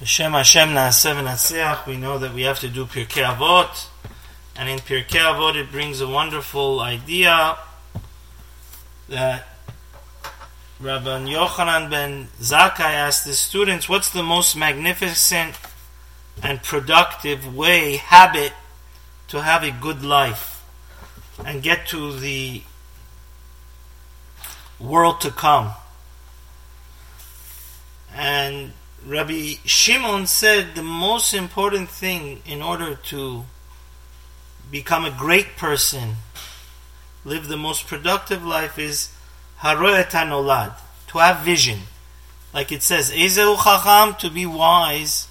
Hashem Hashem Naaseh we know that we have to do Pirkei Avot, and in Pirkei Avot it brings a wonderful idea that Rabbi Yochanan ben Zakkai asked his students, what's the most magnificent and productive way, habit, to have a good life and get to the world to come? And Rabbi Shimon said the most important thing in order to become a great person, live the most productive life is haroet hanolad, to have vision. Like it says, Ezeu chacham, to be wise.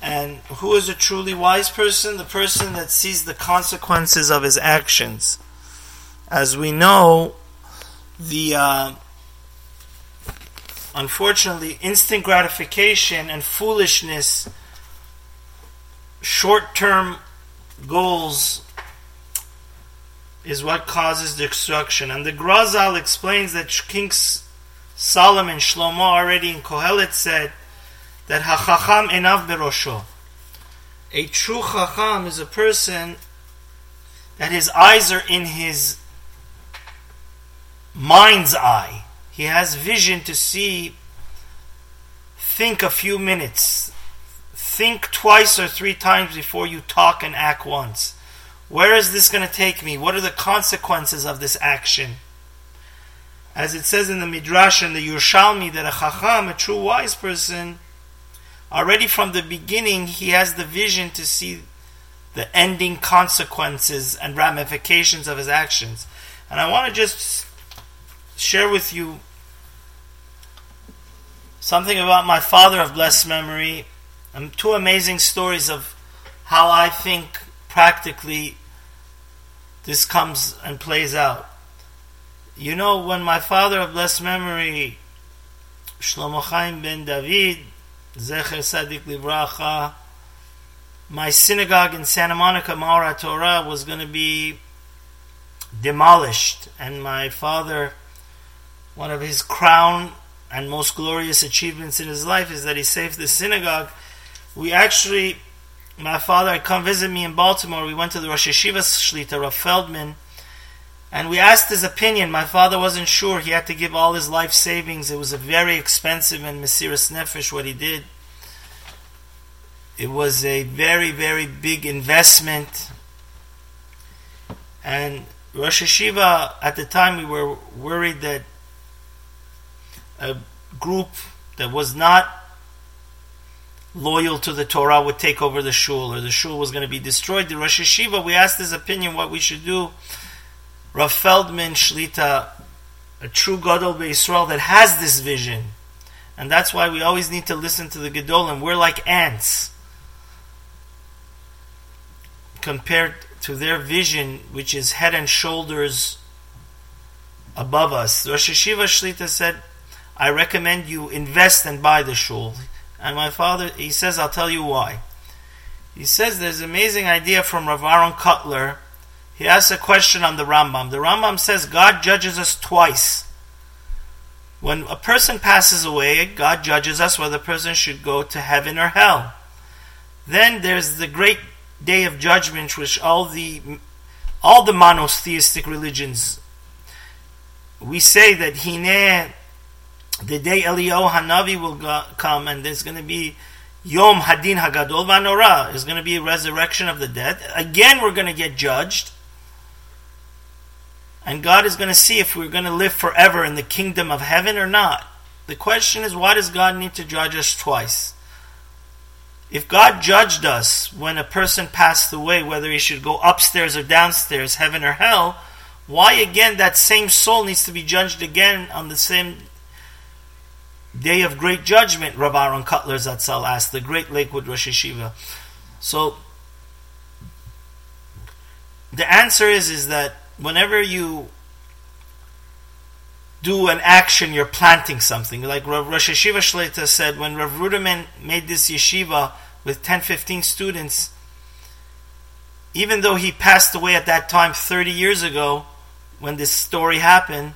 And who is a truly wise person? The person that sees the consequences of his actions. As we know, the uh, unfortunately, instant gratification and foolishness, short term goals, is what causes destruction. And the Grazal explains that King Solomon, Shlomo, already in Kohelet said that Hachacham enav berosho. A true Chacham is a person that his eyes are in his mind's eye he has vision to see, think a few minutes, think twice or three times before you talk and act once. Where is this going to take me? What are the consequences of this action? As it says in the Midrash and the Yerushalmi, that a Chacham, a true wise person, already from the beginning, he has the vision to see the ending consequences and ramifications of his actions. And I want to just share with you something about my father of blessed memory, and two amazing stories of how I think practically this comes and plays out. You know, when my father of blessed memory, Shlomo Chaim ben David, Zecher Sadik Livracha, my synagogue in Santa Monica, Maora Torah, was going to be demolished, and my father one of his crown and most glorious achievements in his life is that he saved the synagogue. We actually, my father had come visit me in Baltimore. We went to the Rosh Yeshiva Shlita, Rav Feldman, and we asked his opinion. My father wasn't sure. He had to give all his life savings. It was a very expensive and Mesiris Nefesh what he did. It was a very, very big investment. And Rosh Yeshiva, at the time, we were worried that a group that was not loyal to the Torah would take over the shul, or the shul was going to be destroyed. The Rosh Yeshiva, we asked his opinion what we should do. Rav Feldman Shlita, a true Gadol Israel that has this vision, and that's why we always need to listen to the Gedolim. We're like ants compared to their vision, which is head and shoulders above us. Rosh Yeshiva Shlita said, I recommend you invest and buy the shul. And my father, he says, I'll tell you why. He says there's an amazing idea from Rav Aaron Kotler. He asks a question on the Rambam. The Rambam says God judges us twice. When a person passes away, God judges us whether the person should go to heaven or hell. Then there's the great day of judgment, which all the all the monotheistic religions we say that Hine the day Eliyahu Hanavi will go, come and there's going to be Yom Hadin Hagadol Vanora. There's going to be a resurrection of the dead. Again, we're going to get judged. And God is going to see if we're going to live forever in the kingdom of heaven or not. The question is, why does God need to judge us twice? If God judged us when a person passed away, whether he should go upstairs or downstairs, heaven or hell, why again that same soul needs to be judged again on the same day of great judgment, Rav Aaron Kotler Zatzal asked, the great Lakewood Rosh Yeshiva. So, the answer is, is that whenever you do an action, you're planting something. Like Rav Rosh Yeshiva Shlita said, when Rav Ruderman made this yeshiva with 10, 15 students, even though he passed away at that time 30 years ago, when this story happened,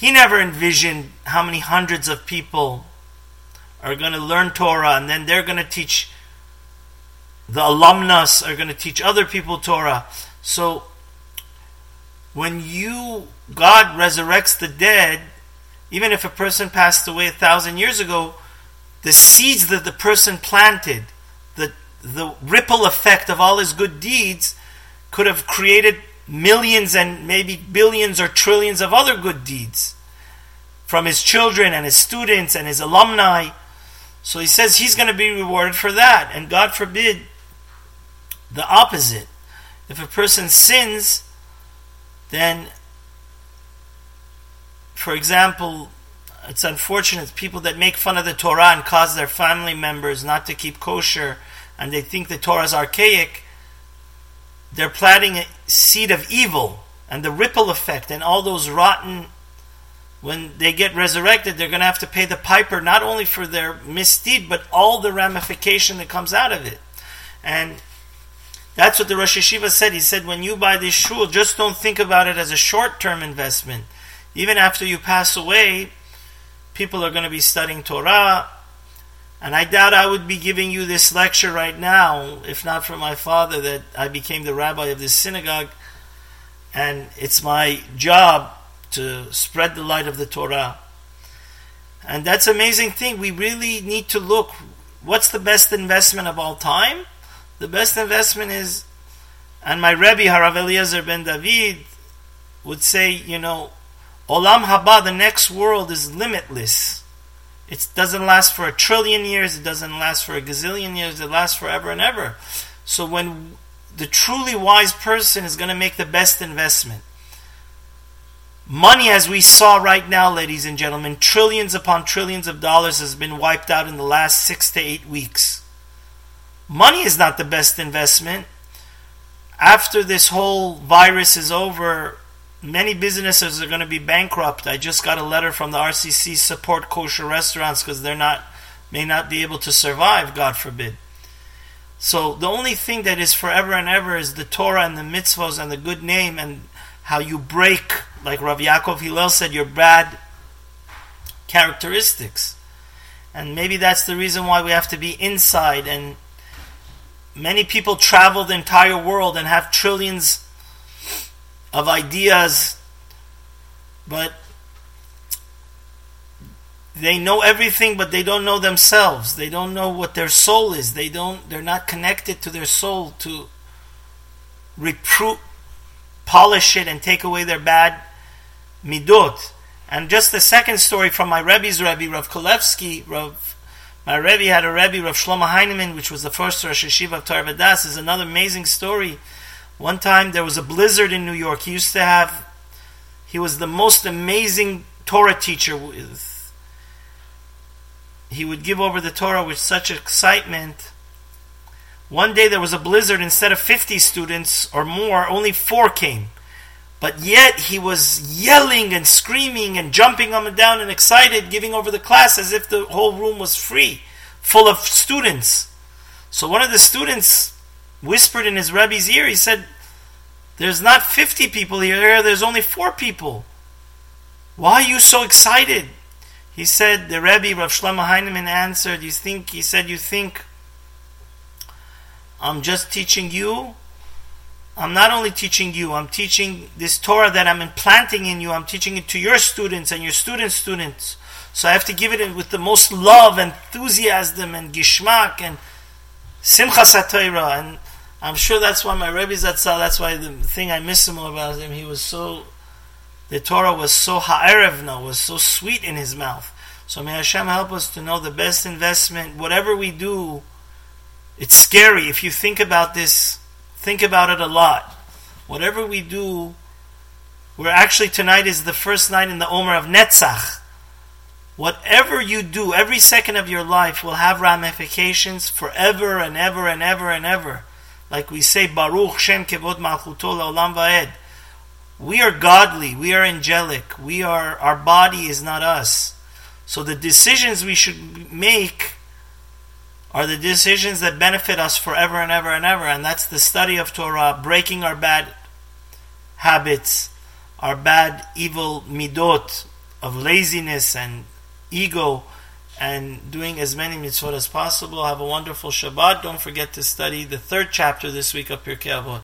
he never envisioned how many hundreds of people are going to learn Torah, and then they're going to teach the alumnus are going to teach other people Torah. So when you God resurrects the dead, even if a person passed away a thousand years ago, the seeds that the person planted, the the ripple effect of all his good deeds, could have created millions and maybe billions or trillions of other good deeds from his children and his students and his alumni. So he says he's going to be rewarded for that. And God forbid the opposite. If a person sins, then, for example, it's unfortunate people that make fun of the Torah and cause their family members not to keep kosher and they think the Torah is archaic, they're planting a seed of evil and the ripple effect and all those rotten when they get resurrected they're going to have to pay the piper not only for their misdeed but all the ramification that comes out of it and that's what the Rosh Yeshiva said. He said, when you buy this shul, just don't think about it as a short term investment. Even after you pass away, people are going to be studying Torah. And I doubt I would be giving you this lecture right now, if not for my father, that I became the rabbi of this synagogue. And it's my job to spread the light of the Torah. And that's amazing thing. We really need to look what's the best investment of all time? the best investment is, and my Rebbe Harav Eliezer ben David would say, you know, Olam Haba, the next world is limitless. It doesn't last for a trillion years, it doesn't last for a gazillion years, it lasts forever and ever. So when the truly wise person is going to make the best investment, Money, as we saw right now, ladies and gentlemen, trillions upon trillions of dollars has been wiped out in the last six to eight weeks. Money is not the best investment. After this whole virus is over, many businesses are going to be bankrupt. I just got a letter from the RCC support kosher restaurants because they're not may not be able to survive, God forbid. So the only thing that is forever and ever is the Torah and the mitzvahs and the good name and how you break, like Rav Yaakov Hillel said, your bad characteristics. And maybe that's the reason why we have to be inside and Many people travel the entire world and have trillions of ideas, but they know everything but they don't know themselves they don't know what their soul is they don't they're not connected to their soul to reprove polish it and take away their bad midot and just the second story from my Rebbe's Rebbe Rav Kolevsky Rav my Rebbe had a Rebbe, Rav Shlomo Heinemann, which was the first Rosh Yeshiva of Torah Vodaas. is another amazing story. One time there was a blizzard in New York. He used to have, he was the most amazing Torah teacher. With, he would give over the Torah with such excitement. One day there was a blizzard. Instead of 50 students or more, only four came. But yet he was yelling and screaming and jumping up and down and excited, giving over the class as if the whole room was free, full of students. So one of the students whispered in his Rebbe's ear, he said, There's not 50 people here, there's only four people. Why are you so excited? He said, the Rebbe, Rav Shlomo Heinemann answered, You think, he said, You think I'm just teaching you I'm not only teaching you, I'm teaching this Torah that I'm implanting in you, I'm teaching it to your students and your students' students. So I have to give it with the most love, enthusiasm, and gishmak, and simcha satayra. And I'm sure that's why my Rebbe Zatzal, that's why the thing I miss him about him, he was so, the Torah was so ha'erevna, was so sweet in his mouth. So may Hashem help us to know the best investment, whatever we do, it's scary if you think about this Think about it a lot. Whatever we do, we're actually tonight is the first night in the Omer of Netzach. Whatever you do, every second of your life will have ramifications forever and ever and ever and ever. Like we say, Baruch Shem Kevod Malchuto Olam Vaed. We are godly, we are angelic, we are our body is not us. So the decisions we should make are the decisions that benefit us forever and ever and ever. And that's the study of Torah, breaking our bad habits, our bad, evil midot of laziness and ego, and doing as many mitzvot as possible. Have a wonderful Shabbat. Don't forget to study the third chapter this week of Pirkei Avot.